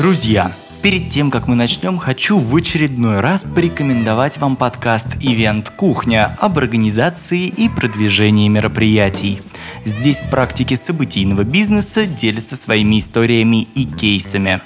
Друзья, перед тем, как мы начнем, хочу в очередной раз порекомендовать вам подкаст «Ивент Кухня» об организации и продвижении мероприятий. Здесь практики событийного бизнеса делятся своими историями и кейсами.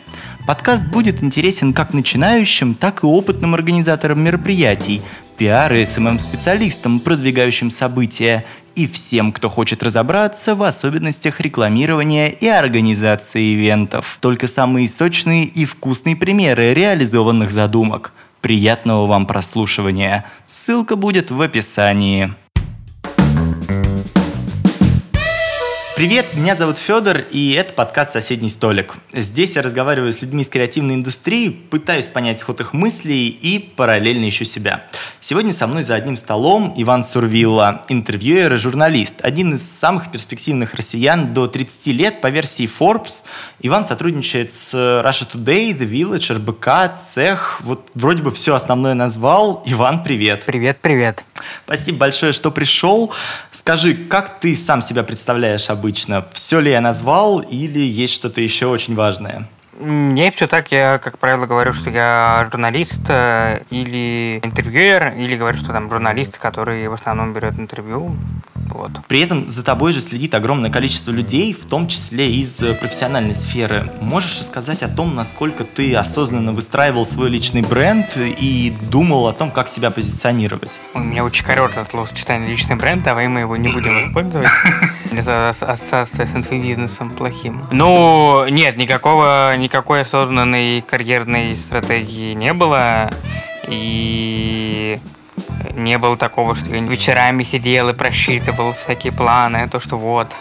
Подкаст будет интересен как начинающим, так и опытным организаторам мероприятий, пиар и СММ-специалистам, продвигающим события, и всем, кто хочет разобраться в особенностях рекламирования и организации ивентов. Только самые сочные и вкусные примеры реализованных задумок. Приятного вам прослушивания. Ссылка будет в описании. Привет, меня зовут Федор, и это подкаст «Соседний столик». Здесь я разговариваю с людьми из креативной индустрии, пытаюсь понять ход их мыслей и параллельно ищу себя. Сегодня со мной за одним столом Иван Сурвилла, интервьюер и журналист, один из самых перспективных россиян до 30 лет по версии Forbes. Иван сотрудничает с Russia Today, The Village, РБК, Цех. Вот вроде бы все основное назвал. Иван, привет. Привет, привет. Спасибо большое, что пришел. Скажи, как ты сам себя представляешь об обычно. Все ли я назвал или есть что-то еще очень важное? Не все так. Я, как правило, говорю, что я журналист э, или интервьюер, или говорю, что там журналист, который в основном берет интервью. Вот. При этом за тобой же следит огромное количество людей, в том числе из э, профессиональной сферы. Можешь рассказать о том, насколько ты осознанно выстраивал свой личный бренд и думал о том, как себя позиционировать? У меня очень короткое словосочетание «личный бренд», давай мы его не будем использовать. Это ассоциация с инфобизнесом плохим. Ну, нет, никакого, никакой осознанной карьерной стратегии не было. И не было такого, что я вечерами сидел и просчитывал всякие планы, то, что вот,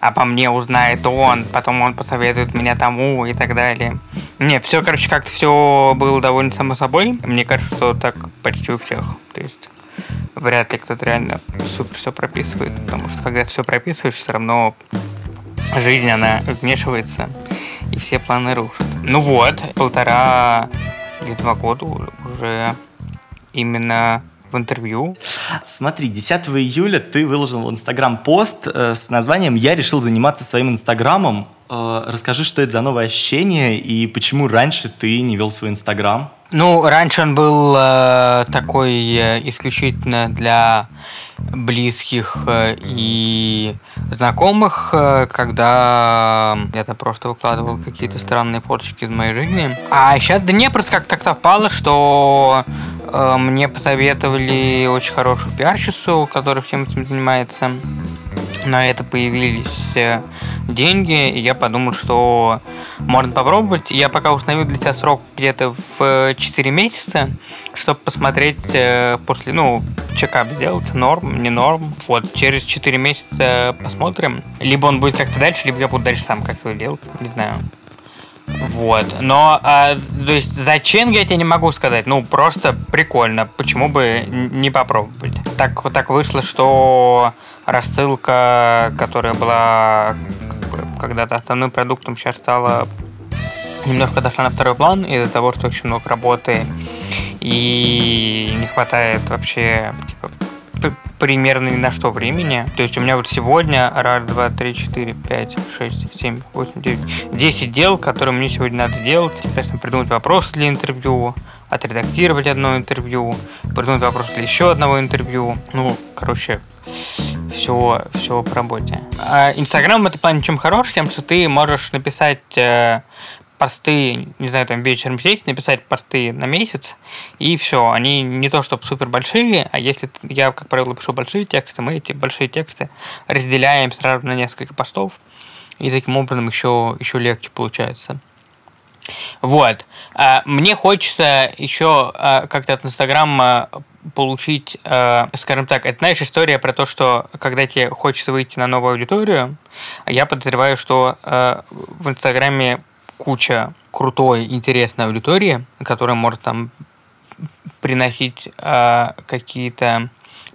а по мне узнает он, потом он посоветует меня тому и так далее. Нет, все, короче, как-то все было довольно само собой. Мне кажется, что так почти у всех. То есть вряд ли кто-то реально супер все прописывает, потому что когда все прописываешь, все равно жизнь, она вмешивается, и все планы рушат. Ну вот, полтора или два года уже именно в интервью. Смотри, 10 июля ты выложил в Инстаграм пост э, с названием «Я решил заниматься своим Инстаграмом». Э, расскажи, что это за новое ощущение и почему раньше ты не вел свой Инстаграм? Ну, раньше он был э, такой э, исключительно для близких э, и знакомых, э, когда я там просто выкладывал какие-то странные фоточки из моей жизни. А сейчас да не, просто как-то так совпало, что э, мне посоветовали очень хорошую пиарщицу, которая всем этим занимается. На это появились э, деньги, и я подумал, что можно попробовать. Я пока установил для себя срок где-то в 4 месяца, чтобы посмотреть э, после, ну, чекап сделать, норм, не норм. Вот, через 4 месяца посмотрим. Либо он будет как-то дальше, либо я буду дальше сам как-то делать, не знаю. Вот. Но, а, то есть, зачем я тебе не могу сказать? Ну, просто прикольно. Почему бы не попробовать? Так, так вышло, что рассылка, которая была когда-то основным продуктом, сейчас стала немножко дошла на второй план из-за того, что очень много работы и не хватает вообще типа, примерно ни на что времени. То есть у меня вот сегодня раз, два, три, четыре, пять, шесть, семь, восемь, девять, десять дел, которые мне сегодня надо делать. Соответственно, придумать вопросы для интервью, отредактировать одно интервью, придумать вопрос для еще одного интервью. Ну, короче, все, все по работе. А Инстаграм в этом плане чем хорош, тем, что ты можешь написать э, посты, не знаю, там вечером сидеть, написать посты на месяц, и все. Они не то чтобы супер большие, а если я, как правило, пишу большие тексты, мы эти большие тексты разделяем сразу на несколько постов, и таким образом еще, еще легче получается. Вот. А, мне хочется еще а, как-то от Инстаграма получить, скажем так, это, знаешь, история про то, что когда тебе хочется выйти на новую аудиторию, я подозреваю, что в Инстаграме куча крутой, интересной аудитории, которая может там приносить э, какие-то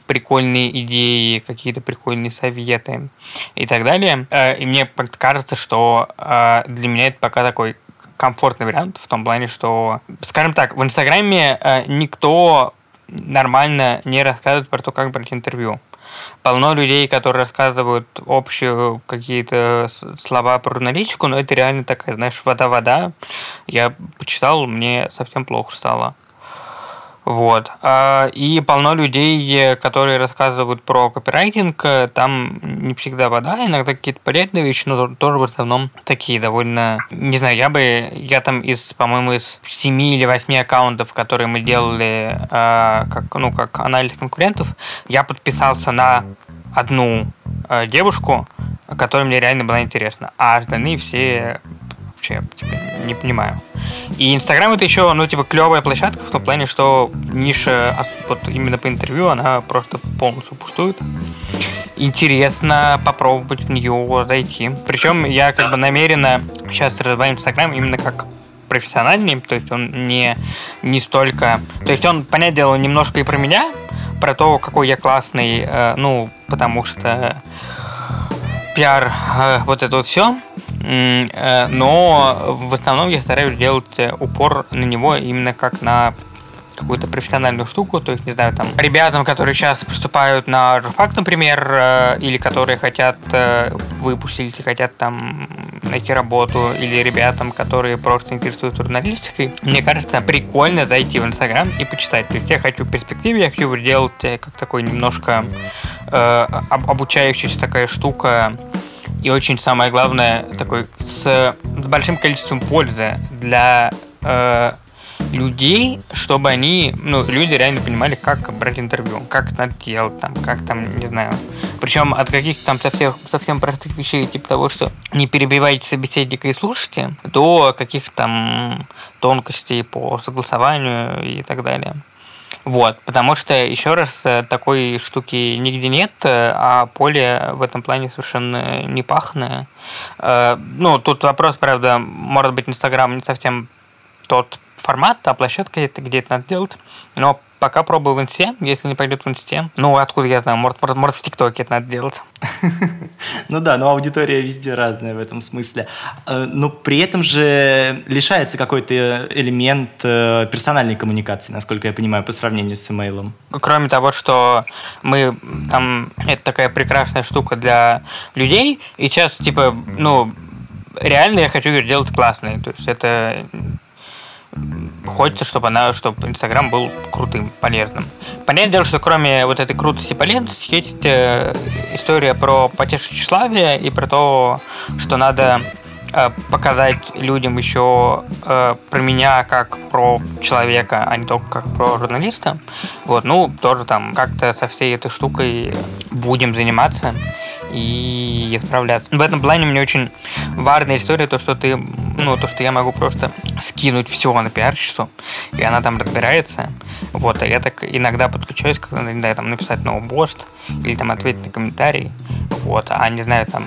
прикольные идеи, какие-то прикольные советы и так далее. Э, и мне кажется, что э, для меня это пока такой комфортный вариант в том плане, что, скажем так, в Инстаграме э, никто нормально не рассказывает про то, как брать интервью. полно людей, которые рассказывают общие какие-то слова про журналистику, но это реально такая, знаешь, вода-вода. Я почитал, мне совсем плохо стало. Вот. А, и полно людей, которые рассказывают про копирайтинг. Там не всегда вода, иногда какие-то полезные вещи, но тоже в основном такие довольно... Не знаю, я бы... Я там из, по-моему, из 7 или 8 аккаунтов, которые мы делали а, как, ну, как анализ конкурентов, я подписался на одну а, девушку, которая мне реально была интересна. А остальные все вообще типа, не понимаю. И Инстаграм это еще, ну, типа, клевая площадка в том плане, что ниша вот именно по интервью, она просто полностью пустует. Интересно попробовать в нее зайти. Причем я как бы намеренно сейчас развиваю Инстаграм именно как профессиональный, то есть он не, не столько... То есть он, понятное дело, немножко и про меня, про то, какой я классный, э, ну, потому что пиар, э, вот это вот все. Э, но в основном я стараюсь делать э, упор на него именно как на какую-то профессиональную штуку, то есть, не знаю, там, ребятам, которые сейчас поступают на журфак, например, э, или которые хотят выпустить, или хотят там найти работу, или ребятам, которые просто интересуются журналистикой, мне кажется, прикольно зайти в Инстаграм и почитать. То есть я хочу в перспективе, я хочу сделать как такой немножко э, обучающаяся такая штука, и очень самое главное, такой с, с большим количеством пользы для э, людей, чтобы они, ну, люди реально понимали, как брать интервью, как это надо делать, там, как там, не знаю. Причем от каких-то там совсем, совсем простых вещей, типа того, что не перебивайте собеседника и слушайте, до каких-то там тонкостей по согласованию и так далее. Вот, потому что, еще раз, э, такой штуки нигде нет, э, а поле в этом плане совершенно не пахное. Э, ну, тут вопрос, правда, может быть, Инстаграм не совсем тот формат, а площадка это где это надо делать. Но пока пробую в инсте, если не пойдет в инсте. Ну, откуда я знаю, может, может, может в ТикТоке это надо делать. Ну да, но аудитория везде разная в этом смысле. Э, но при этом же лишается какой-то элемент э, персональной коммуникации, насколько я понимаю, по сравнению с имейлом. Кроме того, что мы там, это такая прекрасная штука для людей, и сейчас, типа, ну, реально я хочу ее делать классной. То есть это хочется, чтобы она, чтобы Инстаграм был крутым, полезным. Понятное дело, что кроме вот этой крутости полезности есть э, история про потешное тщеславие и про то, что надо э, показать людям еще э, про меня как про человека, а не только как про журналиста. Вот, ну, тоже там как-то со всей этой штукой будем заниматься и справляться. В этом плане мне очень важная история, то, что ты, ну, то, что я могу просто скинуть все на пиарщицу, и она там разбирается. Вот, а я так иногда подключаюсь, когда, не знаю, там написать новый пост, или там ответить на комментарий, вот, а не знаю, там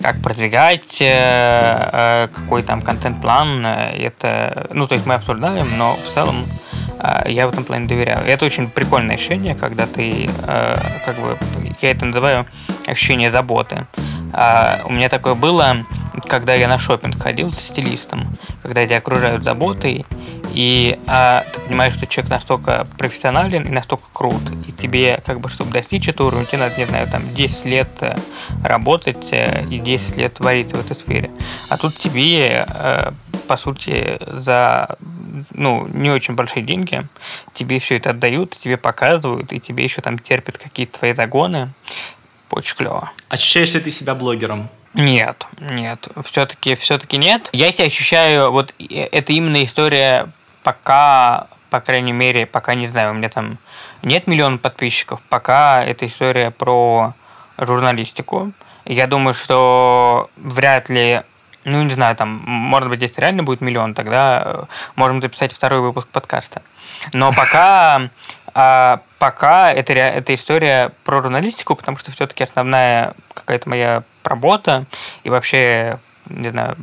как продвигать, э, э, какой там контент-план, э, это, ну, то есть мы обсуждаем, но в целом я в этом плане доверяю. Это очень прикольное ощущение, когда ты, как бы, я это называю ощущение заботы. А у меня такое было, когда я на шопинг ходил с стилистом, когда тебя окружают заботой, и а, ты понимаешь, что человек настолько профессионален и настолько крут, и тебе, как бы, чтобы достичь этого уровня, тебе надо, не знаю, там, 10 лет э, работать э, и 10 лет твориться в этой сфере. А тут тебе, э, по сути, за ну, не очень большие деньги, тебе все это отдают, тебе показывают, и тебе еще там терпят какие-то твои загоны. Очень клево. Ощущаешь ли ты себя блогером? Нет, нет, все-таки все-таки нет. Я себя ощущаю, вот это именно история, пока, по крайней мере, пока не знаю, у меня там нет миллиона подписчиков, пока это история про журналистику. Я думаю, что вряд ли ну, не знаю, там, может быть, если реально будет миллион, тогда э, можем записать второй выпуск подкаста. Но пока, а, пока это, это история про журналистику, потому что все-таки основная какая-то моя работа и вообще не знаю,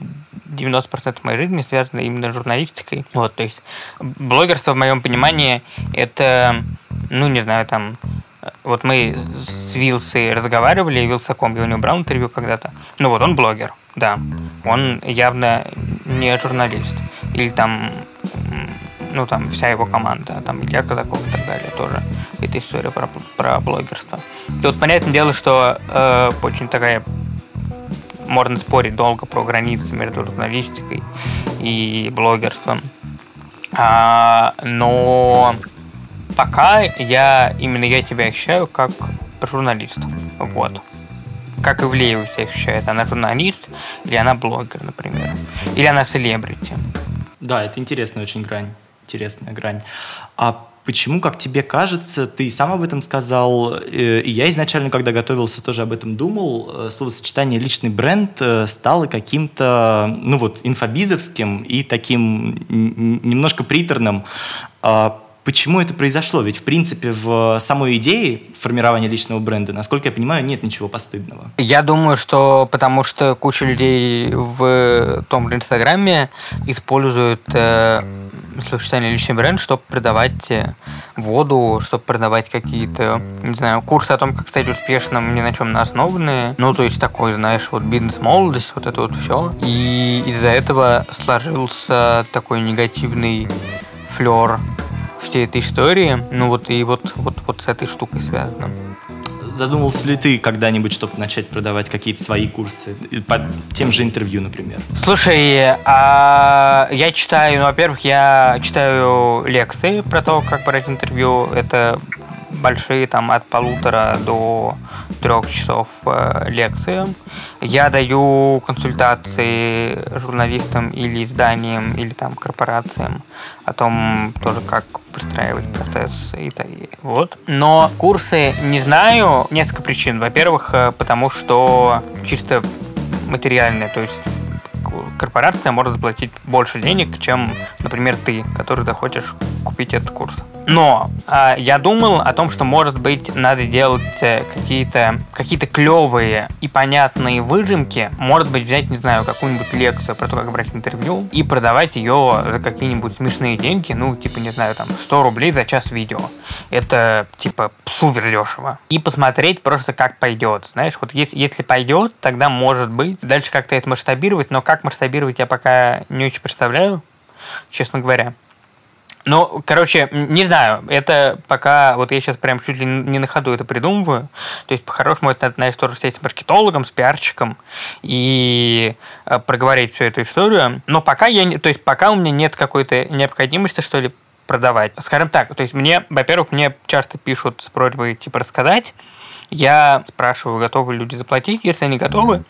90% моей жизни связано именно с журналистикой. Вот, то есть блогерство в моем понимании это, ну, не знаю, там, вот мы с Вилсой разговаривали, Вилсаком, я у него брал интервью когда-то. Ну вот, он блогер, да. Он явно не журналист. Или там ну, там, вся его команда, там, Илья Казаков и так далее, тоже это история про, про блогерство. Тут, понятное дело, что э, очень такая можно спорить долго про границы между журналистикой и блогерством. А, но пока я именно я тебя ощущаю как журналист. Вот. Как Ивлеева себя ощущает. Она журналист или она блогер, например. Или она селебрити. Да, это интересная очень грань. Интересная грань. А почему, как тебе кажется, ты сам об этом сказал, э, и я изначально, когда готовился, тоже об этом думал, э, словосочетание «личный бренд» э, стало каким-то, ну вот, инфобизовским и таким немножко приторным. Почему это произошло? Ведь, в принципе, в самой идее формирования личного бренда, насколько я понимаю, нет ничего постыдного. Я думаю, что потому что куча людей в том же Инстаграме используют э, словосочетание личный бренд, чтобы продавать э, воду, чтобы продавать какие-то, не знаю, курсы о том, как стать успешным, ни на чем на основанные. Ну, то есть такой, знаешь, вот бизнес-молодость, вот это вот все. И из-за этого сложился такой негативный флер всей этой истории. Ну вот и вот, вот, вот с этой штукой связано. Задумался ли ты когда-нибудь, чтобы начать продавать какие-то свои курсы? По тем же интервью, например. Слушай, а я читаю, ну, во-первых, я читаю лекции про то, как брать интервью. Это большие, там, от полутора до трех часов э, лекции. Я даю консультации журналистам или изданиям, или там корпорациям о том, тоже как выстраивать процесс и так вот. Но курсы не знаю, несколько причин. Во-первых, э, потому что чисто материальные, то есть корпорация может заплатить больше денег, чем, например, ты, который захочешь купить этот курс. Но э, я думал о том, что, может быть, надо делать э, какие-то какие клевые и понятные выжимки. Может быть, взять, не знаю, какую-нибудь лекцию про то, как брать интервью и продавать ее за какие-нибудь смешные деньги. Ну, типа, не знаю, там, 100 рублей за час видео. Это, типа, супер дешево. И посмотреть просто, как пойдет. Знаешь, вот если, если пойдет, тогда может быть. Дальше как-то это масштабировать, но как масштабировать я пока не очень представляю, честно говоря. Ну, короче, не знаю, это пока, вот я сейчас прям чуть ли не на ходу это придумываю, то есть по-хорошему это надо, знаешь, тоже сесть с маркетологом, с пиарщиком и э, проговорить всю эту историю, но пока я, не, то есть пока у меня нет какой-то необходимости, что ли, продавать. Скажем так, то есть мне, во-первых, мне часто пишут с просьбой, типа, рассказать, я спрашиваю, готовы люди заплатить, если они готовы,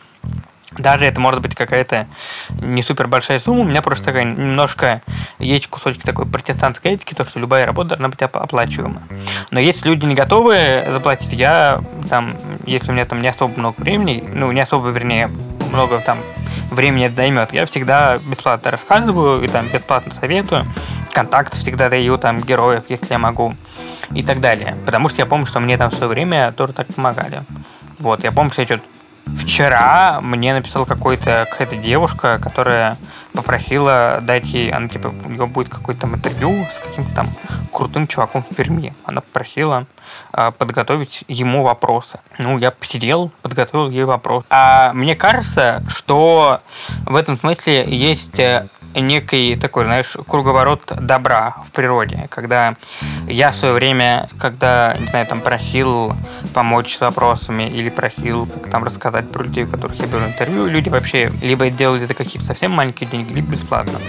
даже это может быть какая-то не супер большая сумма, у меня просто такая немножко есть кусочек такой протестантской этики, то, что любая работа должна быть оплачиваема. Но если люди не готовы заплатить, я там, если у меня там не особо много времени, ну, не особо, вернее, много там времени это займет, я всегда бесплатно рассказываю и там бесплатно советую, контакт всегда даю там героев, если я могу и так далее. Потому что я помню, что мне там в свое время тоже так помогали. Вот, я помню, что я что-то Вчера мне написала какой-то какая-то девушка, которая попросила дать ей, она типа, у нее будет какое-то интервью с каким-то там крутым чуваком в Перми. Она попросила э, подготовить ему вопросы. Ну, я посидел, подготовил ей вопрос. А мне кажется, что в этом смысле есть э, некий такой, знаешь, круговорот добра в природе, когда я в свое время, когда, не знаю, там просил помочь с вопросами или просил как там рассказать про людей, которых я беру интервью, люди вообще либо делали это какие-то совсем маленькие деньги, либо бесплатно.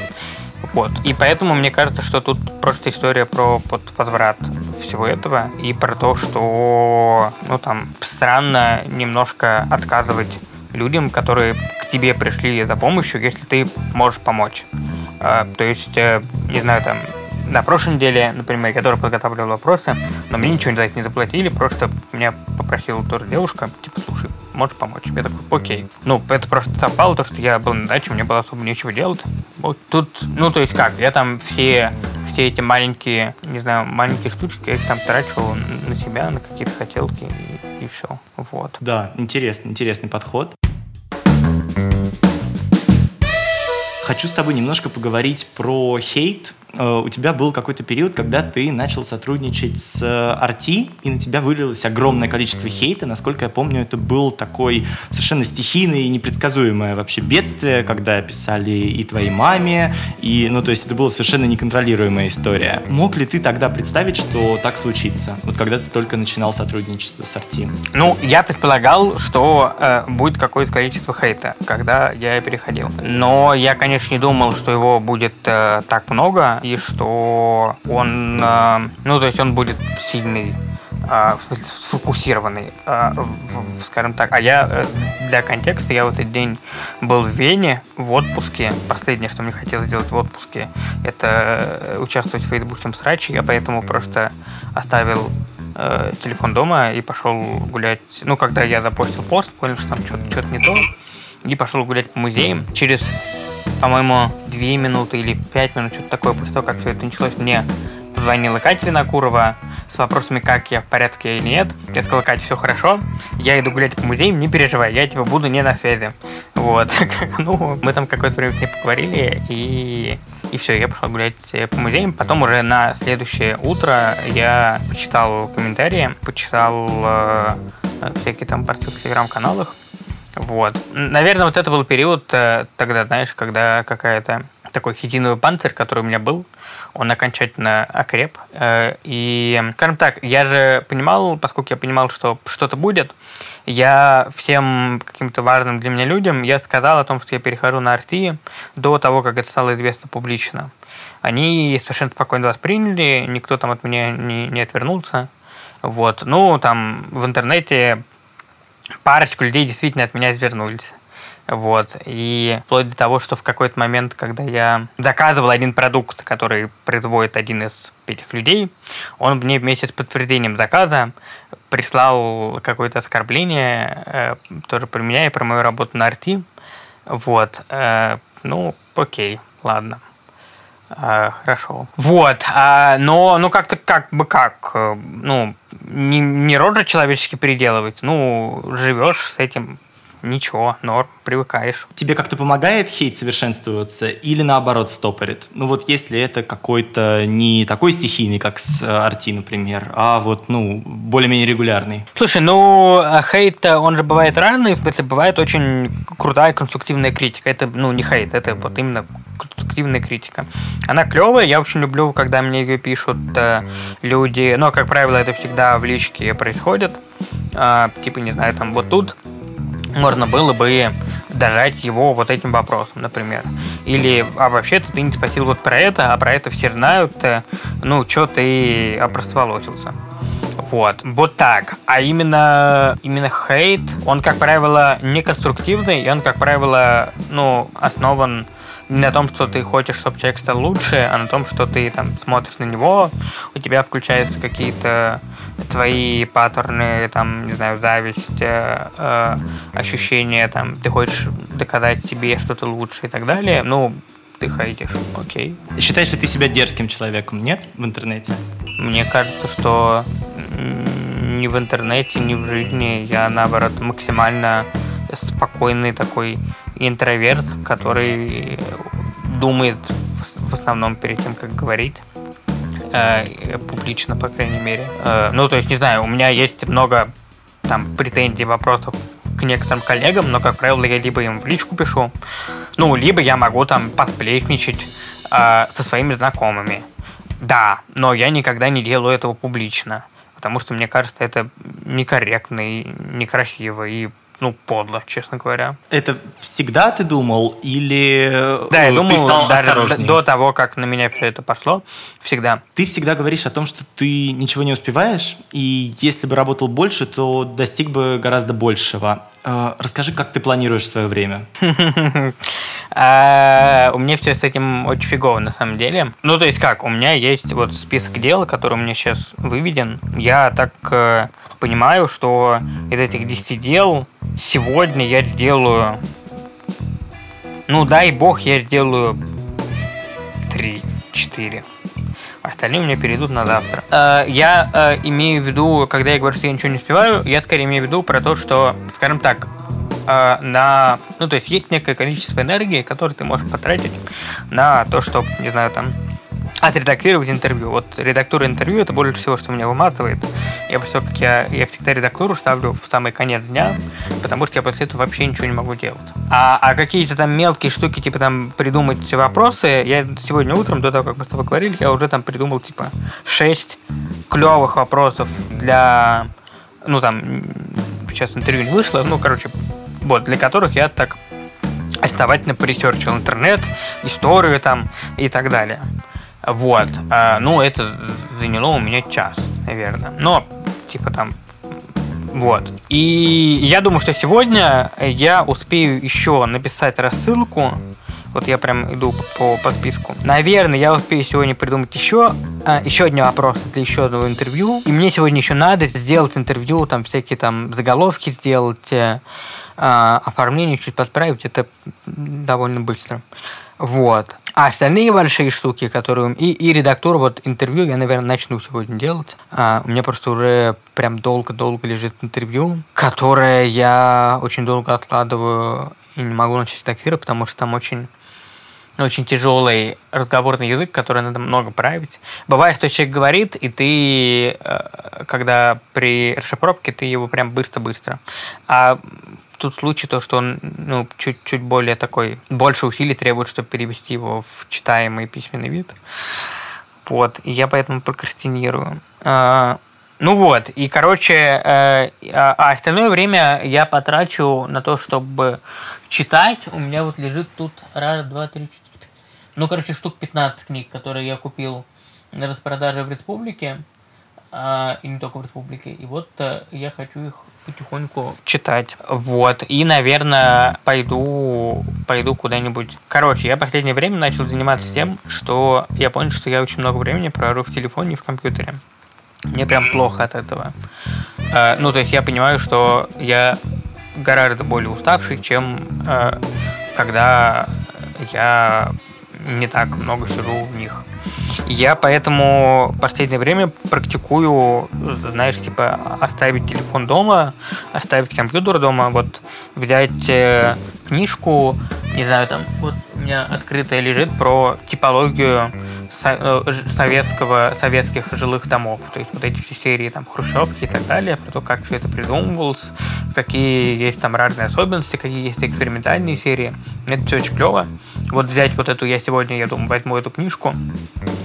Вот. И поэтому мне кажется, что тут просто история про под возврат всего этого и про то, что ну там странно немножко отказывать людям, которые к тебе пришли за помощью, если ты можешь помочь. А, то есть, э, не знаю, там, на прошлой неделе, например, я тоже подготавливал вопросы, но мне ничего за это не заплатили, просто меня попросила тоже девушка, типа, слушай, можешь помочь? Я такой, окей. Ну, это просто совпало, то, что я был на даче, мне было особо нечего делать. Вот тут, ну, то есть как, я там все все эти маленькие, не знаю, маленькие штучки, я их там трачу на себя, на какие-то хотелки и все. Вот. Да, интересный, интересный подход. Хочу с тобой немножко поговорить про хейт, у тебя был какой-то период, когда ты начал сотрудничать с RT, и на тебя вылилось огромное количество хейта. Насколько я помню, это был такой совершенно стихийный и непредсказуемое вообще бедствие, когда писали и твоей маме, и, ну, то есть это была совершенно неконтролируемая история. Мог ли ты тогда представить, что так случится? Вот когда ты только начинал сотрудничество с RT? Ну, я предполагал, что э, будет какое-то количество хейта, когда я переходил. Но я, конечно, не думал, что его будет э, так много, и что он, э, ну, то есть он будет сильный в смысле, сфокусированный, а, скажем так. А я, э, для контекста, я в этот день был в Вене в отпуске. Последнее, что мне хотелось сделать в отпуске, это э, участвовать в фейсбучном сраче. Я поэтому просто оставил э, телефон дома и пошел гулять. Ну, когда я запостил пост, понял, что там что-то, что-то не то, и пошел гулять по музеям. Через, по-моему, две минуты или пять минут, что-то такое, после того, как все это началось, мне позвонила Катя Винокурова с вопросами, как я в порядке или нет. Я сказал, Катя, все хорошо, я иду гулять по музеям, не переживай, я типа буду не на связи. Вот, ну, мы там какое-то время с ней поговорили, и и все, я пошел гулять э, по музеям. Потом уже на следующее утро я почитал комментарии, почитал э, всякие там посты в телеграм-каналах. Вот. Наверное, вот это был период э, тогда, знаешь, когда какая-то такой хитиновый панцирь, который у меня был, он окончательно окреп. Э, и, скажем так, я же понимал, поскольку я понимал, что что-то будет, я всем каким-то важным для меня людям, я сказал о том, что я перехожу на RT до того, как это стало известно публично. Они совершенно спокойно восприняли, никто там от меня не, не отвернулся. Вот. Ну, там в интернете парочку людей действительно от меня отвернулись. Вот. И вплоть до того, что в какой-то момент, когда я заказывал один продукт, который производит один из этих людей, он мне вместе с подтверждением заказа прислал какое-то оскорбление э, тоже про меня и про мою работу на арти. Вот. Э, ну, окей, ладно. А, хорошо. Вот. А, но, ну, как-то как бы как. Э, ну, не, не род же человеческий переделывать. Ну, живешь с этим ничего, норм, привыкаешь. Тебе как-то помогает хейт совершенствоваться или наоборот стопорит? Ну вот если это какой-то не такой стихийный, как с Арти, например, а вот, ну, более-менее регулярный. Слушай, ну, а хейт, он же бывает разный, в смысле, бывает очень крутая конструктивная критика. Это, ну, не хейт, это вот именно конструктивная критика. Она клевая, я очень люблю, когда мне ее пишут э, люди, но, как правило, это всегда в личке происходит. Э, типа, не знаю, там, вот тут можно было бы дожать его вот этим вопросом, например. Или, а вообще-то ты не спросил вот про это, а про это все знают, э, ну, что ты опростоволосился. Вот, вот так. А именно, именно хейт, он, как правило, не конструктивный, и он, как правило, ну, основан не на том, что ты хочешь, чтобы человек стал лучше, а на том, что ты там смотришь на него, у тебя включаются какие-то твои паттерны, там, не знаю, зависть, э, э, ощущения, там, ты хочешь доказать себе что-то лучше и так далее, ну, ты хейтишь, окей. Считаешь ли ты себя дерзким человеком, нет, в интернете? Мне кажется, что ни в интернете, ни в жизни я, наоборот, максимально спокойный такой интроверт, который думает в основном перед тем, как говорить э, публично, по крайней мере. Э, ну, то есть, не знаю, у меня есть много там претензий, вопросов к некоторым коллегам, но, как правило, я либо им в личку пишу, ну, либо я могу там посплетничать э, со своими знакомыми. Да, но я никогда не делаю этого публично, потому что мне кажется, это некорректно и некрасиво, и ну, подло, честно говоря. Это всегда ты думал или Да, я э, думал стал даже до того, как на меня все это пошло, всегда. Ты всегда говоришь о том, что ты ничего не успеваешь, и если бы работал больше, то достиг бы гораздо большего. Э, расскажи, как ты планируешь свое время? А, у меня все с этим очень фигово, на самом деле. Ну, то есть как, у меня есть вот список дел, который у меня сейчас выведен. Я так э, понимаю, что из этих 10 дел сегодня я сделаю... Ну, дай бог, я сделаю 3-4. Остальные у меня перейдут на завтра. Э, я э, имею в виду, когда я говорю, что я ничего не успеваю, я скорее имею в виду про то, что, скажем так, э, на... Ну, то есть есть некое количество энергии, которое ты можешь потратить на то, чтобы, не знаю, там, отредактировать интервью. Вот редактура интервью это больше всего, что меня выматывает. Я после того, как я, я всегда редактуру ставлю в самый конец дня, потому что я после этого вообще ничего не могу делать. А, а какие-то там мелкие штуки, типа там придумать вопросы, я сегодня утром, до того, как мы с тобой говорили, я уже там придумал типа 6 клевых вопросов для, ну там, сейчас интервью не вышло, ну, короче, вот, для которых я так основательно поресерчил интернет, историю там и так далее. Вот. А, ну, это заняло у меня час, наверное. Но, типа там, вот. И я думаю, что сегодня я успею еще написать рассылку. Вот я прям иду по, по списку. Наверное, я успею сегодня придумать еще, а, еще один вопрос для еще одного интервью. И мне сегодня еще надо сделать интервью, там всякие там заголовки сделать, э, а, оформление чуть подправить. Это довольно быстро. Вот. А остальные большие штуки, которые... И, и редактор, вот интервью я, наверное, начну сегодня делать. А, у меня просто уже прям долго-долго лежит интервью, которое я очень долго откладываю и не могу начать редактировать, потому что там очень очень тяжелый разговорный язык, который надо много править. Бывает, что человек говорит, и ты, э, когда при расшифровке, ты его прям быстро-быстро. А тут случай то, что он ну, чуть-чуть более такой, больше усилий требует, чтобы перевести его в читаемый письменный вид. Вот, и я поэтому прокрастинирую. А, ну вот, и, короче, э, а, а остальное время я потрачу на то, чтобы читать. У меня вот лежит тут раз, два, три, четыре. Ну, короче, штук 15 книг, которые я купил на распродаже в республике. А, и не только в республике. И вот э, я хочу их потихоньку читать. Вот. И, наверное, пойду, пойду куда-нибудь. Короче, я последнее время начал заниматься тем, что я понял, что я очень много времени провожу в телефоне и в компьютере. Мне прям плохо от этого. Э, ну, то есть я понимаю, что я гораздо более уставший, чем э, когда я не так много сижу в них. Я поэтому в последнее время практикую, знаешь, типа оставить телефон дома, оставить компьютер дома, вот взять э, книжку, не знаю, там вот у меня открытая лежит про типологию Э, советского, советских жилых домов. То есть вот эти все серии там хрущевки и так далее, про то, как все это придумывалось, какие есть там разные особенности, какие есть экспериментальные серии. Это все очень клево. Вот взять вот эту, я сегодня, я думаю, возьму эту книжку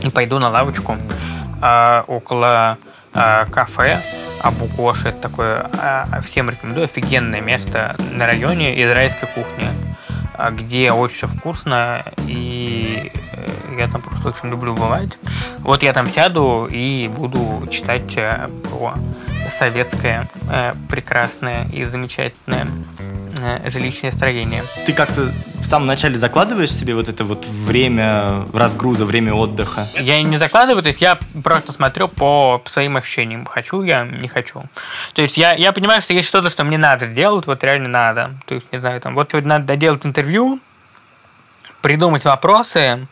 и пойду на лавочку э, около э, кафе, Абу Кош, это такое, э, всем рекомендую, офигенное место на районе израильской кухни, где очень все вкусно и я там просто очень люблю бывать. Вот я там сяду и буду читать э, про советское э, прекрасное и замечательное э, жилищное строение. Ты как-то в самом начале закладываешь себе вот это вот время разгруза, время отдыха? Я не закладываю, то есть я просто смотрю по своим ощущениям. Хочу я, не хочу. То есть я, я понимаю, что есть что-то, что мне надо делать, вот реально надо. То есть, не знаю, там, вот сегодня надо доделать интервью, придумать вопросы,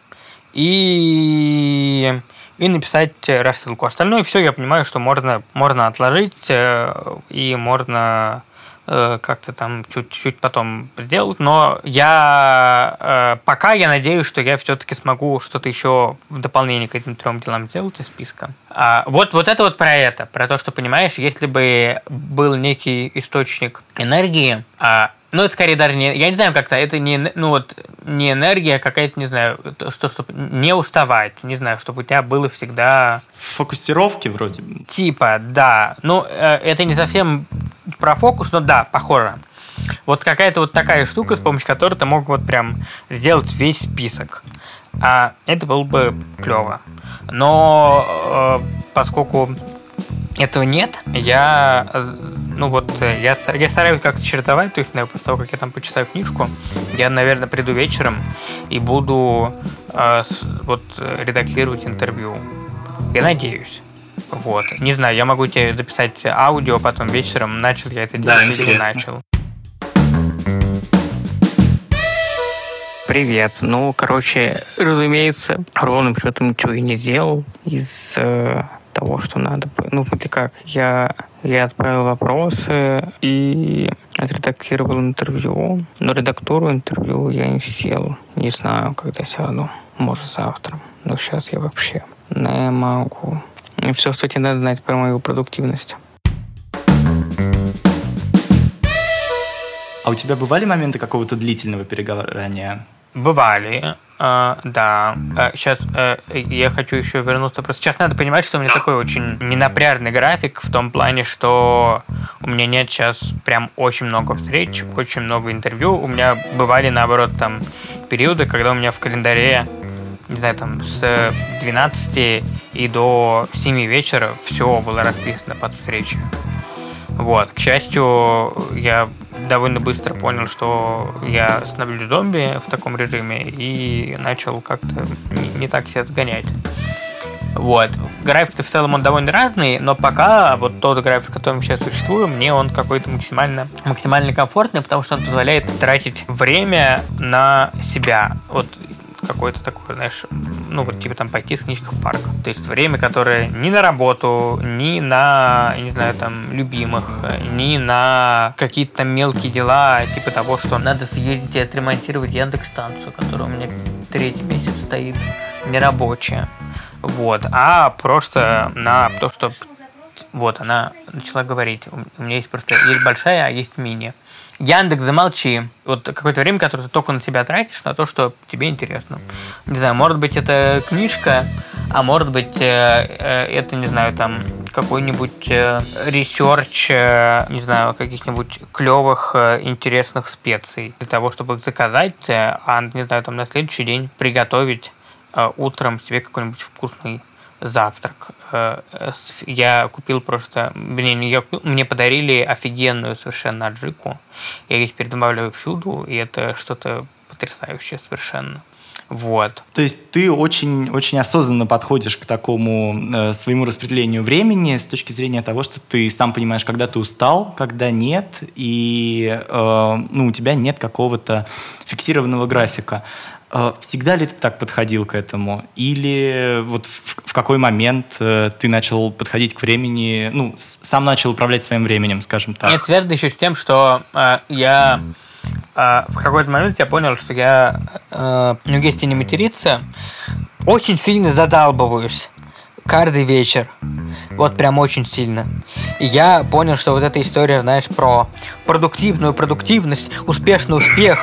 и, и написать рассылку. Остальное все я понимаю, что можно, можно отложить э, и можно э, как-то там чуть-чуть потом сделать, но я э, пока я надеюсь, что я все-таки смогу что-то еще в дополнение к этим трем делам сделать из списка. А, вот, вот это вот про это, про то, что понимаешь, если бы был некий источник энергии, а ну, это скорее даже не... Я не знаю, как-то это не, ну, вот, не энергия, а какая-то, не знаю, что, чтобы не уставать. Не знаю, чтобы у тебя было всегда... Фокусировки вроде. Типа, да. Ну, э, это не совсем про фокус, но да, похоже. Вот какая-то вот такая штука, с помощью которой ты мог вот прям сделать весь список. А это было бы клево. Но э, поскольку этого нет, я ну вот э, я, я стараюсь как-то чередовать, то есть после того, как я там почитаю книжку, я, наверное, приду вечером и буду э, с, вот редактировать интервью. Я надеюсь. Вот. Не знаю, я могу тебе записать аудио, потом вечером начал я это делать да, или не начал. Привет. Ну, короче, разумеется, ровным счетом ничего и не сделал из э, того, что надо. Ну, ты как, я, я отправил вопросы и отредактировал интервью, но редактуру интервью я не сел. Не знаю, когда сяду. может, завтра. Но сейчас я вообще не могу. И все, что тебе надо знать про мою продуктивность. А у тебя бывали моменты какого-то длительного перегорания? Бывали, э, да. Э, сейчас э, я хочу еще вернуться. Просто сейчас надо понимать, что у меня такой очень ненапряжный график в том плане, что у меня нет сейчас прям очень много встреч, очень много интервью. У меня бывали, наоборот, там периоды, когда у меня в календаре, не знаю, там с 12 и до 7 вечера все было расписано под встречи. Вот, к счастью, я довольно быстро понял, что я становлюсь зомби в таком режиме и начал как-то не, не так себя сгонять. Вот. График в целом он довольно разный, но пока вот тот график, который сейчас существует, мне он какой-то максимально, максимально комфортный, потому что он позволяет тратить время на себя. Вот какой-то такой, знаешь, ну вот типа там пойти с книжкой в парк. То есть время, которое ни на работу, ни на, не знаю, там, любимых, ни на какие-то там мелкие дела, типа того, что надо съездить и отремонтировать Яндекс-станцию, которая у меня третий месяц стоит нерабочая. Вот, а просто на то, что вот она начала говорить. У меня есть просто есть большая, а есть мини. Яндекс, замолчи. Вот какое-то время, которое ты только на себя тратишь, на то, что тебе интересно. Не знаю, может быть, это книжка, а может быть, э, э, это, не знаю, там какой-нибудь э, research, не знаю, каких-нибудь клевых, интересных специй для того, чтобы их заказать, а, не знаю, там на следующий день приготовить утром себе какой-нибудь вкусный завтрак. Э, я купил просто... Блин, я, мне подарили офигенную совершенно аджику. Я ее теперь добавляю всюду, и это что-то потрясающее совершенно. Вот. То есть ты очень, очень осознанно подходишь к такому э, своему распределению времени с точки зрения того, что ты сам понимаешь, когда ты устал, когда нет, и э, ну, у тебя нет какого-то фиксированного графика. А всегда ли ты так подходил к этому? Или вот в, в какой момент э, ты начал подходить к времени, ну, сам начал управлять своим временем, скажем так? Нет, связано еще с тем, что э, я э, в какой-то момент я понял, что я, э, ну, если не материться, очень сильно задалбываюсь каждый вечер. Вот прям очень сильно. И я понял, что вот эта история, знаешь, про продуктивную продуктивность, успешный успех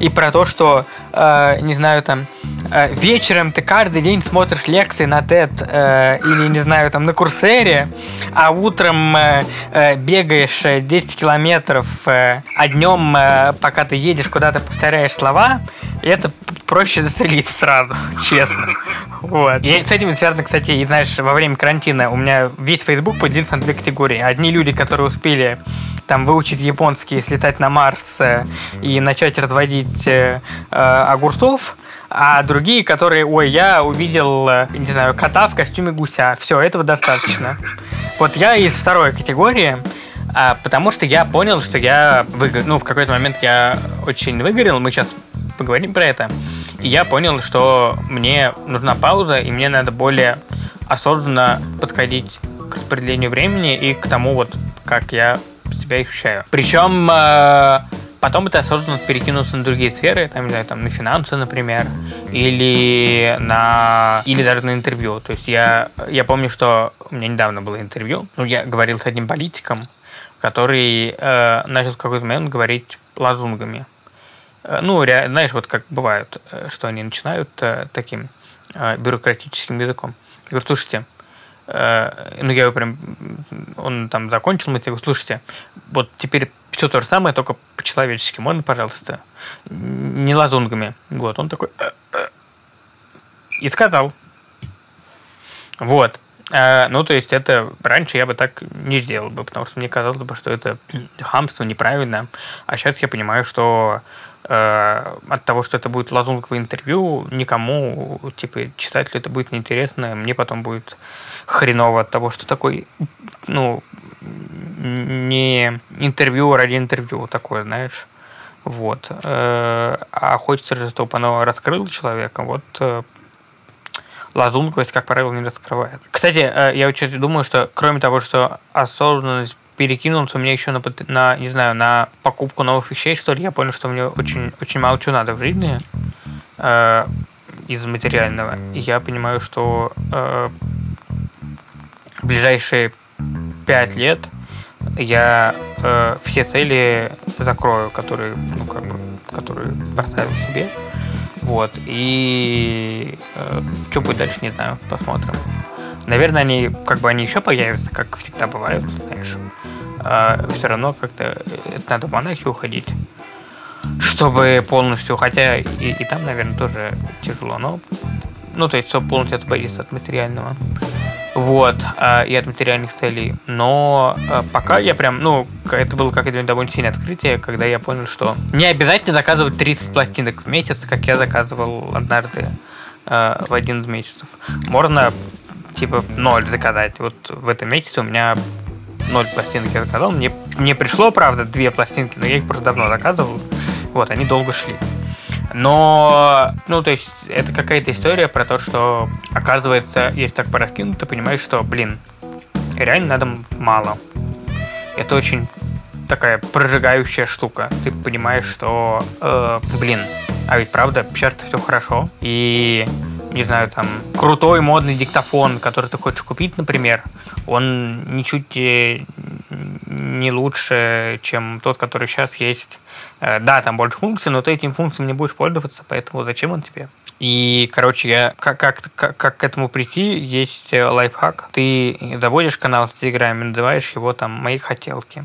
и про то, что, э, не знаю, там, э, вечером ты каждый день смотришь лекции на TED э, или, не знаю, там, на Курсере, а утром э, э, бегаешь 10 километров, э, а днем, э, пока ты едешь куда-то, повторяешь слова, это проще застрелить сразу, честно. Вот. И с этим связано, кстати, и знаешь, во время карантина у меня весь Facebook поделился на две категории. Одни люди, которые успели там выучить японский, слетать на Марс э, и начать разводить э, э, огурцов, а другие, которые, ой, я увидел, э, не знаю, кота в костюме гуся. Все, этого достаточно. Вот я из второй категории, а, потому что я понял, что я выгорел. Ну, в какой-то момент я очень выгорел. Мы сейчас поговорим про это. И я понял, что мне нужна пауза, и мне надо более осознанно подходить к распределению времени и к тому, вот как я себя ощущаю. Причем э, потом это осознанно перекинулся на другие сферы, там, не знаю, там, на финансы, например, или на или даже на интервью. То есть я, я помню, что у меня недавно было интервью, ну, я говорил с одним политиком, который э, начал в какой-то момент говорить лазунгами. Э, ну, знаешь, вот как бывает, э, что они начинают э, таким бюрократическим языком. Я говорю, слушайте, ну, я его прям, он там закончил, мы тебе слушайте, вот теперь все то же самое, только по-человечески, можно, пожалуйста, не лазунгами. Вот, он такой, и сказал. Вот. А, ну, то есть это раньше я бы так не сделал бы, потому что мне казалось бы, что это хамство неправильно. А сейчас я понимаю, что э, от того, что это будет лазунговое интервью, никому, типа, читателю это будет неинтересно, мне потом будет хреново от того, что такой, ну, не интервью ради интервью такое, знаешь. Вот. Э, а хочется же, чтобы оно раскрыло человека. Вот э, лазунковость, как правило, не раскрывает. Кстати, э, я очень думаю, что кроме того, что осознанность перекинулся мне еще на, на, не знаю, на покупку новых вещей, что ли, я понял, что мне очень, очень мало чего надо в жизни. из материального. И я понимаю, что э, в ближайшие пять лет я э, все цели закрою, которые, ну, как бы, которые поставил себе. Вот. И э, что будет дальше, не знаю, посмотрим. Наверное, они как бы они еще появятся, как всегда бывает, знаешь. А все равно как-то это надо в монахи уходить, чтобы полностью, хотя и, и там, наверное, тоже тяжело, но ну, то есть, чтобы полностью освободиться от материального. Вот, э, и от материальных целей. Но э, пока я прям, ну, это было как-то довольно сильное открытие, когда я понял, что не обязательно заказывать 30 пластинок в месяц, как я заказывал однажды э, в один из месяцев. Можно, типа, ноль заказать. Вот в этом месяце у меня ноль пластинок я заказал. Мне, мне пришло, правда, две пластинки, но я их просто давно заказывал. Вот, они долго шли. Но, ну, то есть, это какая-то история про то, что, оказывается, если так пораскинуть, ты понимаешь, что, блин, реально надо мало. Это очень такая прожигающая штука. Ты понимаешь, что, э, блин, а ведь правда, сейчас все хорошо. И, не знаю, там, крутой модный диктофон, который ты хочешь купить, например, он ничуть не лучше, чем тот, который сейчас есть. Э, да, там больше функций, но ты этим функциям не будешь пользоваться, поэтому зачем он тебе? И, короче, я как, как, как, как к этому прийти, есть э, лайфхак. Ты заводишь канал в Телеграме, называешь его там «Мои хотелки».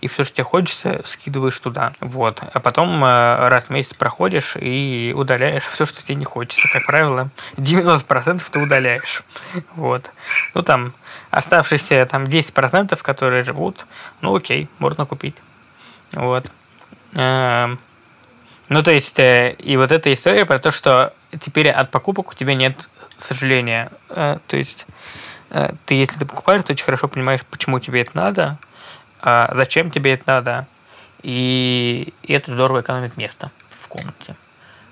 И все, что тебе хочется, скидываешь туда. Вот. А потом э, раз в месяц проходишь и удаляешь все, что тебе не хочется. Как правило, 90% ты удаляешь. Вот. Ну, там, оставшиеся там 10%, которые живут, ну окей, можно купить. Вот. Эм, ну, то есть, э, и вот эта история про то, что теперь от покупок у тебя нет сожаления. Э, то есть, э, ты, если ты покупаешь, ты очень хорошо понимаешь, почему тебе это надо, а зачем тебе это надо, и это здорово экономит место в комнате.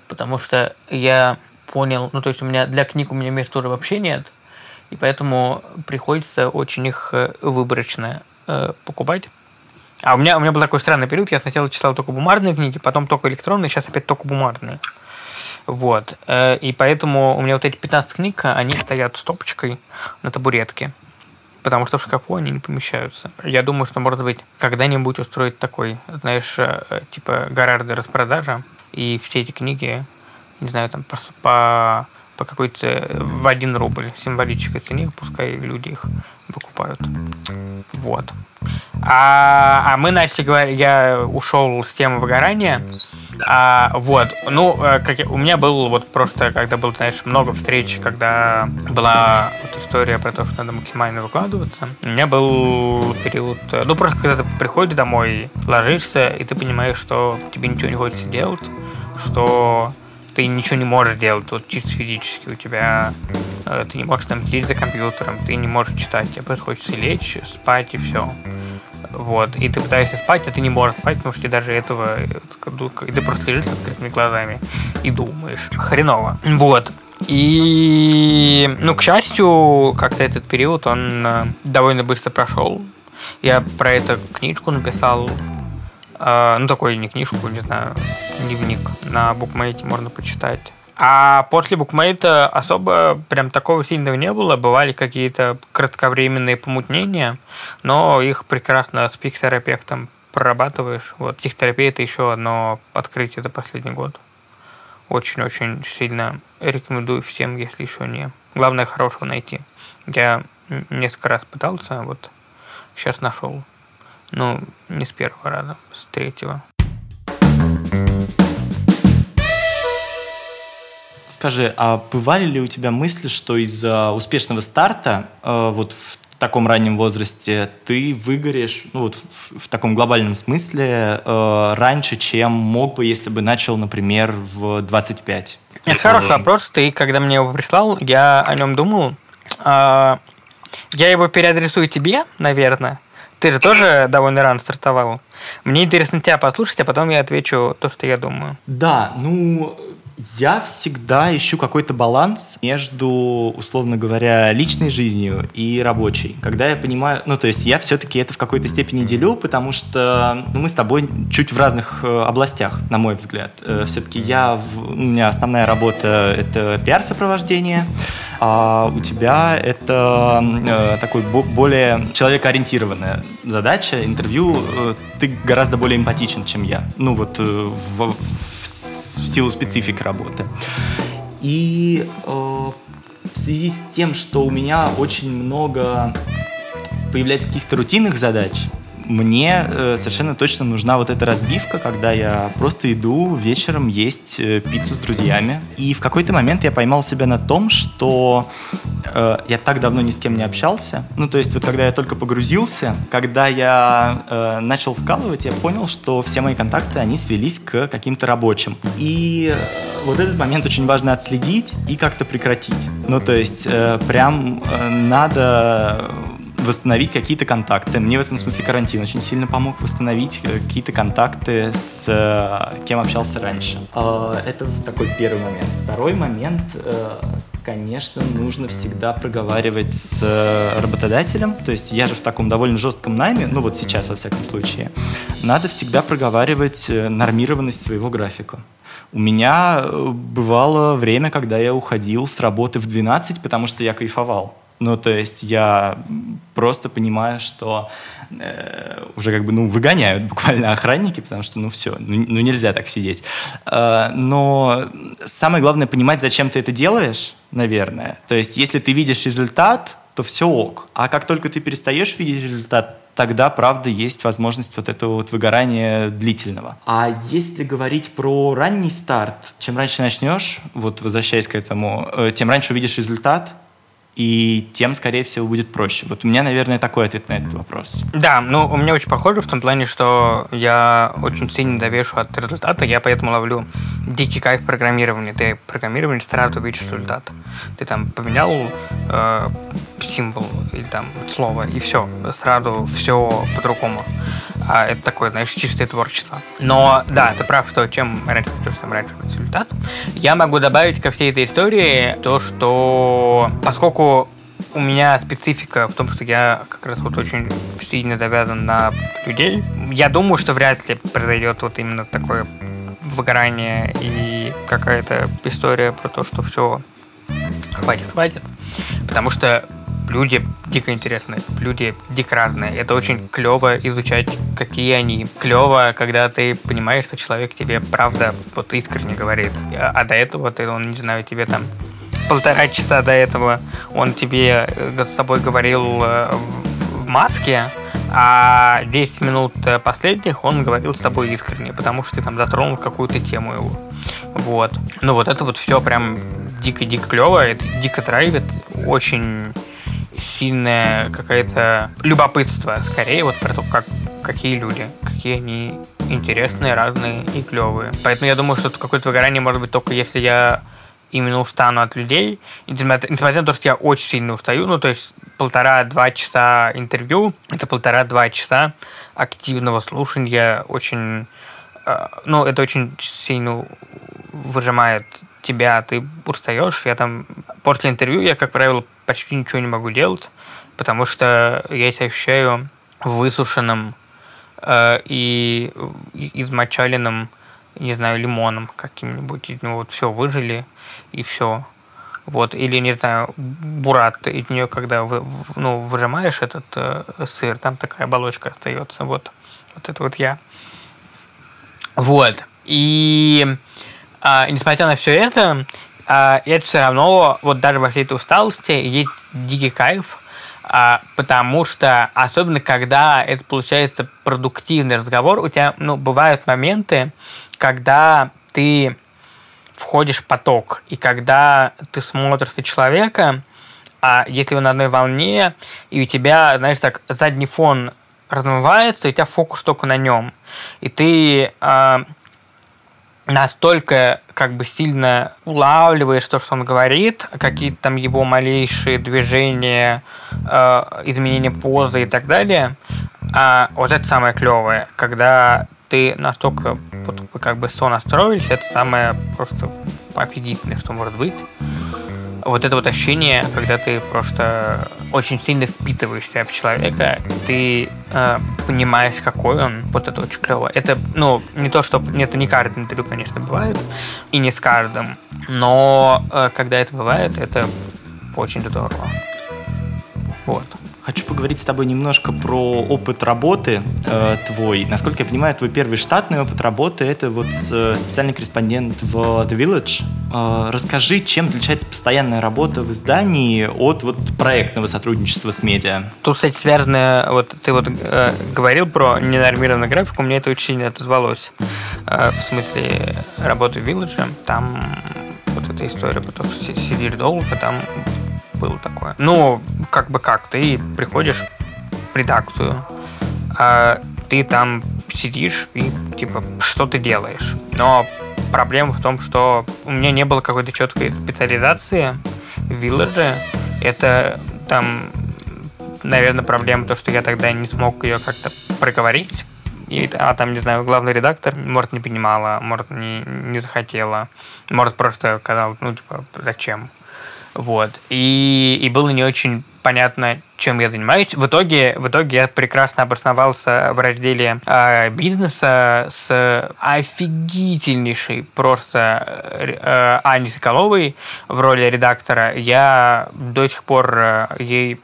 Потому что я понял, ну, то есть, у меня для книг у меня места тоже вообще нет, и поэтому приходится очень их э, выборочно э, покупать. А у меня, у меня был такой странный период, я сначала читал только бумажные книги, потом только электронные, сейчас опять только бумажные. Вот. Э, и поэтому у меня вот эти 15 книг, они стоят стопочкой на табуретке. Потому что в шкафу они не помещаются. Я думаю, что, может быть, когда-нибудь устроить такой, знаешь, э, типа гаражная распродажа, и все эти книги, не знаю, там просто по по какой-то в один рубль символической цене, пускай люди их покупают. Вот. А, а мы начали говорить, я ушел с темы выгорания. А, вот, ну, э, как, у меня был вот просто, когда было, знаешь, много встреч, когда была вот история про то, что надо максимально выкладываться. У меня был период, э, ну, просто когда ты приходишь домой, ложишься, и ты понимаешь, что тебе ничего не хочется делать, что ты ничего не можешь делать, вот чисто физически у тебя э, ты не можешь там сидеть за компьютером, ты не можешь читать, тебе просто хочется лечь, спать и все. Вот, и ты пытаешься спать, а ты не можешь спать, потому что тебе даже этого, и ты просто лежишь с открытыми глазами и думаешь. Хреново. Вот. И, ну, к счастью, как-то этот период, он э, довольно быстро прошел. Я про эту книжку написал Э, ну, такой не книжку, не знаю, дневник на букмейте можно почитать. А после букмейта особо прям такого сильного не было. Бывали какие-то кратковременные помутнения, но их прекрасно с психотерапевтом прорабатываешь. Вот психотерапия это еще одно открытие за последний год. Очень-очень сильно рекомендую всем, если еще не. Главное хорошего найти. Я несколько раз пытался, вот сейчас нашел. Ну, не с первого раза, с третьего. Скажи, а бывали ли у тебя мысли, что из-за успешного старта э, вот в таком раннем возрасте ты выгоришь, ну вот в, в таком глобальном смысле, э, раньше, чем мог бы, если бы начал, например, в 25? Это хороший вопрос. Ты, когда мне его прислал, я о нем думал. Э, я его переадресую тебе, наверное. Ты же тоже довольно рано стартовал. Мне интересно тебя послушать, а потом я отвечу то, что я думаю. Да, ну, Я всегда ищу какой-то баланс между, условно говоря, личной жизнью и рабочей. Когда я понимаю, ну, то есть я все-таки это в какой-то степени делю, потому что ну, мы с тобой чуть в разных э, областях, на мой взгляд. Э, все-таки я, у меня основная работа — это пиар-сопровождение, а у тебя это э, такой более человекоориентированная задача, интервью. Ты гораздо более эмпатичен, чем я. Ну вот в, в в силу специфики работы. И э, в связи с тем, что у меня очень много появляется каких-то рутинных задач, мне э, совершенно точно нужна вот эта разбивка, когда я просто иду вечером есть э, пиццу с друзьями. И в какой-то момент я поймал себя на том, что э, я так давно ни с кем не общался. Ну, то есть вот когда я только погрузился, когда я э, начал вкалывать, я понял, что все мои контакты, они свелись к каким-то рабочим. И вот этот момент очень важно отследить и как-то прекратить. Ну, то есть э, прям э, надо восстановить какие-то контакты. Мне в этом смысле карантин очень сильно помог восстановить э, какие-то контакты с э, кем общался раньше. А, это такой первый момент. Второй момент, э, конечно, нужно всегда проговаривать с работодателем. То есть я же в таком довольно жестком найме, ну вот сейчас во всяком случае. Надо всегда проговаривать нормированность своего графика. У меня бывало время, когда я уходил с работы в 12, потому что я кайфовал. Ну, то есть я просто понимаю, что э, уже как бы, ну, выгоняют буквально охранники, потому что, ну, все, ну, ну нельзя так сидеть. Э, но самое главное понимать, зачем ты это делаешь, наверное. То есть если ты видишь результат, то все ок. А как только ты перестаешь видеть результат, тогда, правда, есть возможность вот этого вот выгорания длительного. А если говорить про ранний старт, чем раньше начнешь, вот возвращаясь к этому, э, тем раньше увидишь результат, и тем, скорее всего, будет проще. Вот у меня, наверное, такой ответ на этот вопрос. Да, ну, у меня очень похоже в том плане, что я очень сильно довешу от результата, я поэтому ловлю дикий кайф программирования. Ты программирование сразу видишь результат. Ты там поменял э, символ или там слово, и все. Сразу все по-другому. А это такое, знаешь, чистое творчество. Но, да, ты прав, что чем раньше начнешь, тем раньше результат. Я могу добавить ко всей этой истории то, что поскольку у меня специфика в том, что я как раз вот очень сильно завязан на людей. Я думаю, что вряд ли произойдет вот именно такое выгорание и какая-то история про то, что все хватит, хватит. Потому что люди дико интересные, люди дико разные. Это очень клево изучать, какие они. Клево, когда ты понимаешь, что человек тебе правда вот искренне говорит. А до этого ты, он, не знаю, тебе там полтора часа до этого он тебе э, с тобой говорил э, в маске, а 10 минут э, последних он говорил с тобой искренне, потому что ты там затронул какую-то тему его. Вот. Ну вот это вот все прям дико-дико клево, это дико драйвит, очень сильное какое-то любопытство, скорее вот про то, как, какие люди, какие они интересные, разные и клевые. Поэтому я думаю, что какое-то выгорание может быть только если я именно устану от людей, несмотря, на то, что я очень сильно устаю, ну, то есть полтора-два часа интервью, это полтора-два часа активного слушания, очень, э, ну, это очень сильно выжимает тебя, ты устаешь, я там, после интервью я, как правило, почти ничего не могу делать, потому что я себя ощущаю высушенным э, и измочаленным, не знаю, лимоном каким-нибудь, ну вот все выжили, и все. Вот, или, не знаю, бурат, из нее, когда вы, ну, выжимаешь этот э, сыр, там такая оболочка остается. Вот, вот это вот я. Вот. И а, несмотря на все это, а, это все равно, вот даже во всей этой усталости, есть дикий кайф, а, потому что, особенно когда это получается продуктивный разговор, у тебя, ну, бывают моменты, когда ты входишь в поток. И когда ты смотришь на человека, а если он на одной волне, и у тебя, знаешь, так, задний фон размывается, и у тебя фокус только на нем. И ты э, настолько как бы сильно улавливаешь то, что он говорит, какие-то там его малейшие движения, э, изменения позы и так далее. А вот это самое клевое, когда ты настолько вот, как бы сон настроились, это самое просто офигительное, что может быть. Вот это вот ощущение, когда ты просто очень сильно впитываешься в человека, ты э, понимаешь, какой он, вот это очень клево. Это, ну, не то, что это не каждое интервью, конечно, бывает, и не с каждым, но э, когда это бывает, это очень здорово. Вот. Хочу поговорить с тобой немножко про опыт работы э, твой. Насколько я понимаю, твой первый штатный опыт работы это вот э, специальный корреспондент в The Village. Э, расскажи, чем отличается постоянная работа в издании от вот проектного сотрудничества с медиа? Тут, кстати, связано, вот ты вот э, говорил про ненормированную графику, мне это очень сильно отозвалось. Э, в смысле работы в Village, там вот эта история, потом сидишь долго, там было такое. Ну, как бы как, ты приходишь в редакцию, а ты там сидишь и, типа, что ты делаешь. Но проблема в том, что у меня не было какой-то четкой специализации в Вилледже. Это там, наверное, проблема то, что я тогда не смог ее как-то проговорить. И, а там, не знаю, главный редактор, может, не понимала, может, не, не захотела, может, просто сказал, ну, типа, зачем. Вот. И, и было не очень понятно, чем я занимаюсь. В итоге, в итоге я прекрасно обосновался в разделе э, бизнеса с офигительнейшей просто э, Аней Соколовой в роли редактора. Я до сих пор э, ей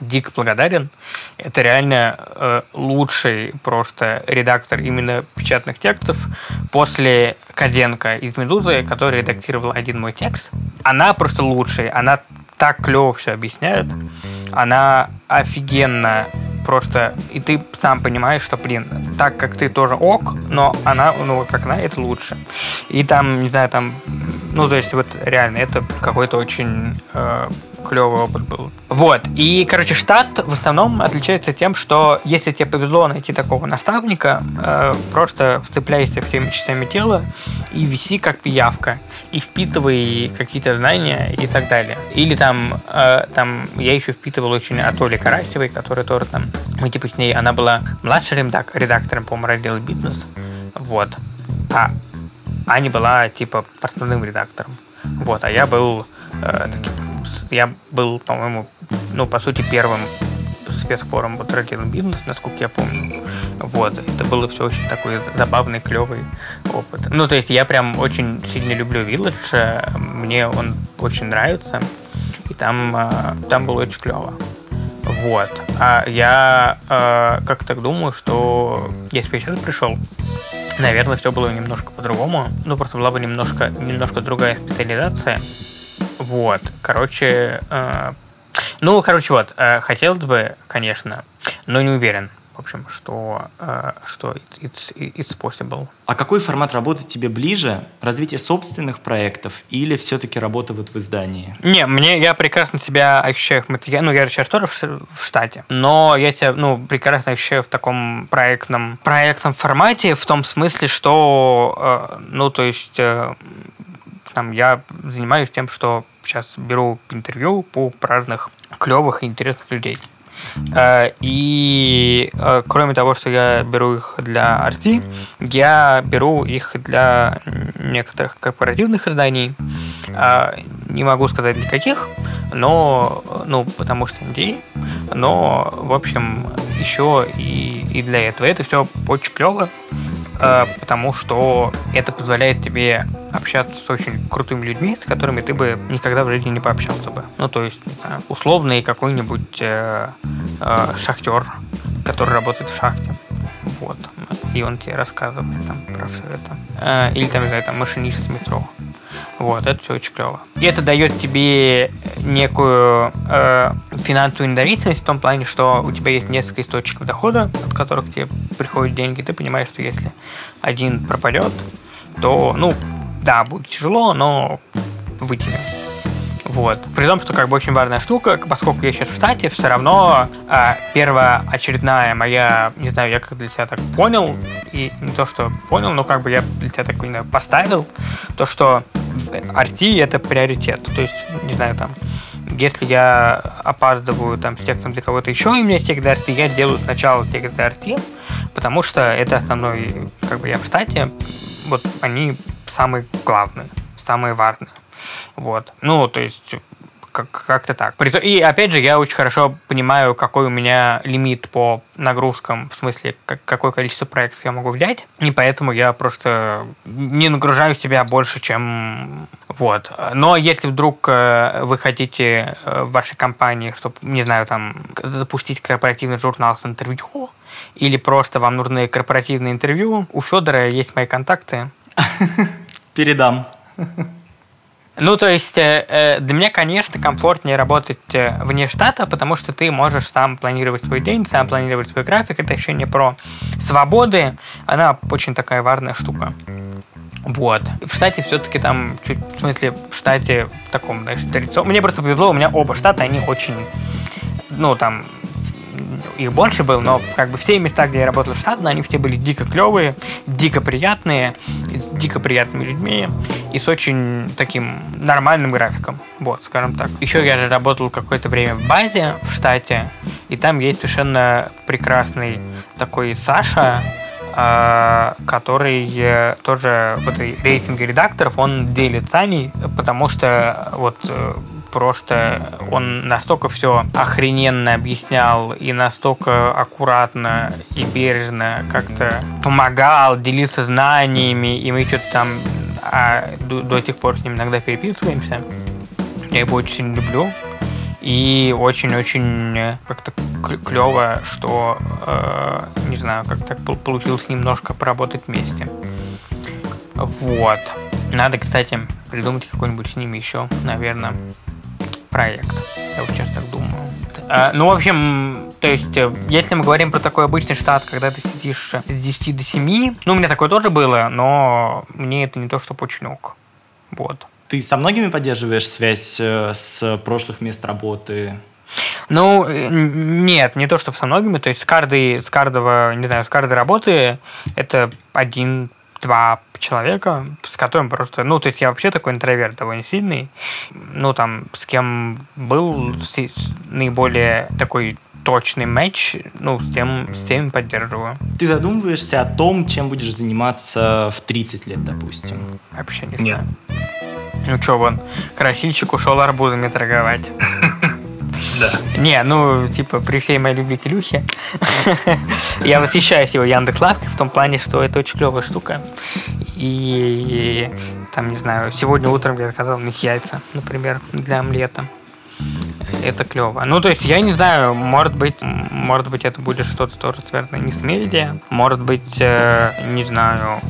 дико благодарен. Это реально э, лучший просто редактор именно печатных текстов после Каденко из «Медузы», который редактировал один мой текст. Она просто лучшая. Она так клево все объясняет. Она офигенно просто... И ты сам понимаешь, что, блин, так как ты тоже ок, но она, ну, как она, это лучше. И там, не знаю, там... Ну, то есть, вот реально, это какой-то очень э, клевый опыт был. Вот. И, короче, штат в основном отличается тем, что если тебе повезло найти такого наставника, э, просто вцепляйся всеми частями тела и виси как пиявка. И впитывай какие-то знания и так далее. Или там, э, там я еще впитывал очень от Оли Карасевой, которая тоже там, мы типа с ней, она была младшим редактором, по-моему, раздела бизнес. Вот. А Аня была типа основным редактором. Вот, а я был я был, по-моему, ну, по сути, первым спецфорум вот родил бизнес, насколько я помню. Вот, это было все очень такой забавный, клевый опыт. Ну, то есть я прям очень сильно люблю Village, мне он очень нравится, и там, а, там было очень клево. Вот. А я э, как так думаю, что если бы я сейчас пришел, наверное, все было немножко по-другому. Ну, просто была бы немножко, немножко другая специализация. Вот, короче, э, ну, короче, вот, э, хотелось бы, конечно, но не уверен, в общем, что, э, что it's, it's possible. А какой формат работы тебе ближе? Развитие собственных проектов или все-таки работа вот в издании? Не, мне, я прекрасно себя ощущаю в материале, ну, я тоже в, в штате, но я себя, ну, прекрасно ощущаю в таком проектном, проектном формате, в том смысле, что, э, ну, то есть... Э, там я занимаюсь тем, что сейчас беру интервью по разных клевых и интересных людей. Э, и э, кроме того, что я беру их для RT, я беру их для некоторых корпоративных изданий. Э, не могу сказать для каких, но, ну, потому что NDA, но, в общем, еще и, и для этого. Это все очень клево. Э, потому что это позволяет тебе общаться с очень крутыми людьми, с которыми ты бы никогда в жизни не пообщался бы. Ну, то есть, условный какой-нибудь э, э, шахтер, который работает в шахте. Вот. И он тебе рассказывает там про все это. Или там, не знаю, там машинист метро. Вот, это все очень клево. И это дает тебе некую э, финансовую независимость в том плане, что у тебя есть несколько источников дохода, от которых тебе приходят деньги. Ты понимаешь, что если один пропадет, то, ну, да, будет тяжело, но вытянем. Вот. При том, что как бы очень важная штука, поскольку я сейчас в штате, все равно э, первая очередная моя, не знаю, я как для себя так понял, и не то, что понял, но как бы я для себя так не поставил, то, что RT это приоритет. То есть, не знаю, там, если я опаздываю там с текстом для кого-то еще, и у меня текст для RT, я делаю сначала текст для RT, потому что это основной, как бы я в штате, вот они самые главные. самые важные. Вот. Ну, то есть как-то так. И опять же, я очень хорошо понимаю, какой у меня лимит по нагрузкам, в смысле, как, какое количество проектов я могу взять, и поэтому я просто не нагружаю себя больше, чем вот. Но если вдруг э, вы хотите э, в вашей компании, чтобы, не знаю, там, запустить корпоративный журнал с интервью, или просто вам нужны корпоративные интервью, у Федора есть мои контакты. Передам. Ну, то есть, э, э, для меня, конечно, комфортнее работать э, вне штата, потому что ты можешь сам планировать свой день, сам планировать свой график. Это еще не про свободы. Она очень такая важная штука. Вот. В штате все-таки там, чуть, в смысле, в штате таком, знаешь, традиционном. Мне просто повезло, у меня оба штата, они очень, ну, там, их больше было, но как бы все места, где я работал штатно, они все были дико клевые, дико приятные, с дико приятными людьми и с очень таким нормальным графиком. Вот, скажем так. Еще я же работал какое-то время в базе в штате, и там есть совершенно прекрасный такой Саша, а, который тоже в этой рейтинге редакторов, он делит с Аней, потому что вот э, просто он настолько все охрененно объяснял и настолько аккуратно и бережно как-то помогал делиться знаниями, и мы что-то там а, до, до сих пор с ним иногда переписываемся. Я его очень сильно люблю. И очень-очень как-то клево, что, э, не знаю, как так получилось немножко поработать вместе. Вот. Надо, кстати, придумать какой-нибудь с ними еще, наверное, проект. Я вот сейчас так думаю. А, ну, в общем, то есть, э, если мы говорим про такой обычный штат, когда ты сидишь с 10 до 7, ну, у меня такое тоже было, но мне это не то, что ок. Вот. Ты со многими поддерживаешь связь э, с прошлых мест работы? Ну, э, нет, не то, чтобы со многими. То есть с каждой, с каждого, не знаю, с каждой работы это один два человека, с которым просто... Ну, то есть я вообще такой интроверт довольно сильный. Ну, там, с кем был наиболее такой точный матч, ну, с тем, с тем поддерживаю. Ты задумываешься о том, чем будешь заниматься в 30 лет, допустим? Вообще не знаю. Ну, что, вон, красильщик ушел арбузами торговать. Да. Не, ну, типа, при всей моей любви к Илюхе, я восхищаюсь его Яндекс Лавкой в том плане, что это очень клевая штука. И, там, не знаю, сегодня утром я заказал них яйца, например, для омлета. Это клево. Ну, то есть, я не знаю, может быть, может быть, это будет что-то тоже связано не с медиа, может быть, э, не знаю,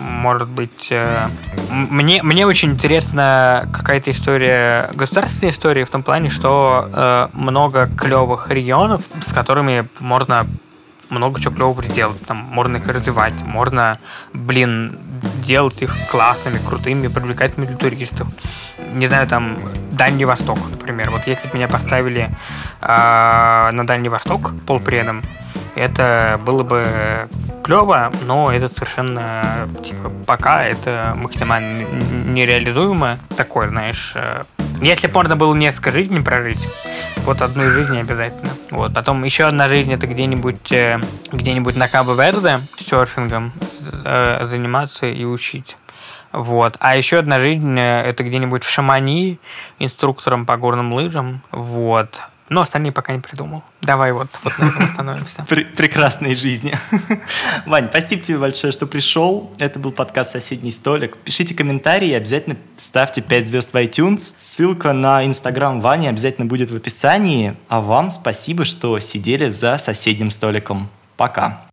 может быть... Э, мне, мне очень интересна какая-то история, государственная история в том плане, что э, много клевых регионов, с которыми можно много чего клевого сделать. Там можно их развивать, можно, блин, делать их классными, крутыми, привлекательными для туристов. Не знаю, там, Дальний Восток, например. Вот если бы меня поставили э, на Дальний Восток полпредом, это было бы клево, но это совершенно, типа, пока это максимально нереализуемо. Такое, знаешь, э, если можно было несколько жизней прожить, вот одну из жизней обязательно. Вот. Потом еще одна жизнь это где-нибудь э, где-нибудь на Кабо Верде серфингом э, заниматься и учить. Вот. А еще одна жизнь это где-нибудь в Шамани инструктором по горным лыжам. Вот. Но остальные пока не придумал. Давай вот, вот на этом остановимся. Прекрасной жизни. Вань, спасибо тебе большое, что пришел. Это был подкаст «Соседний столик». Пишите комментарии, обязательно ставьте 5 звезд в iTunes. Ссылка на Инстаграм Вани обязательно будет в описании. А вам спасибо, что сидели за соседним столиком. Пока.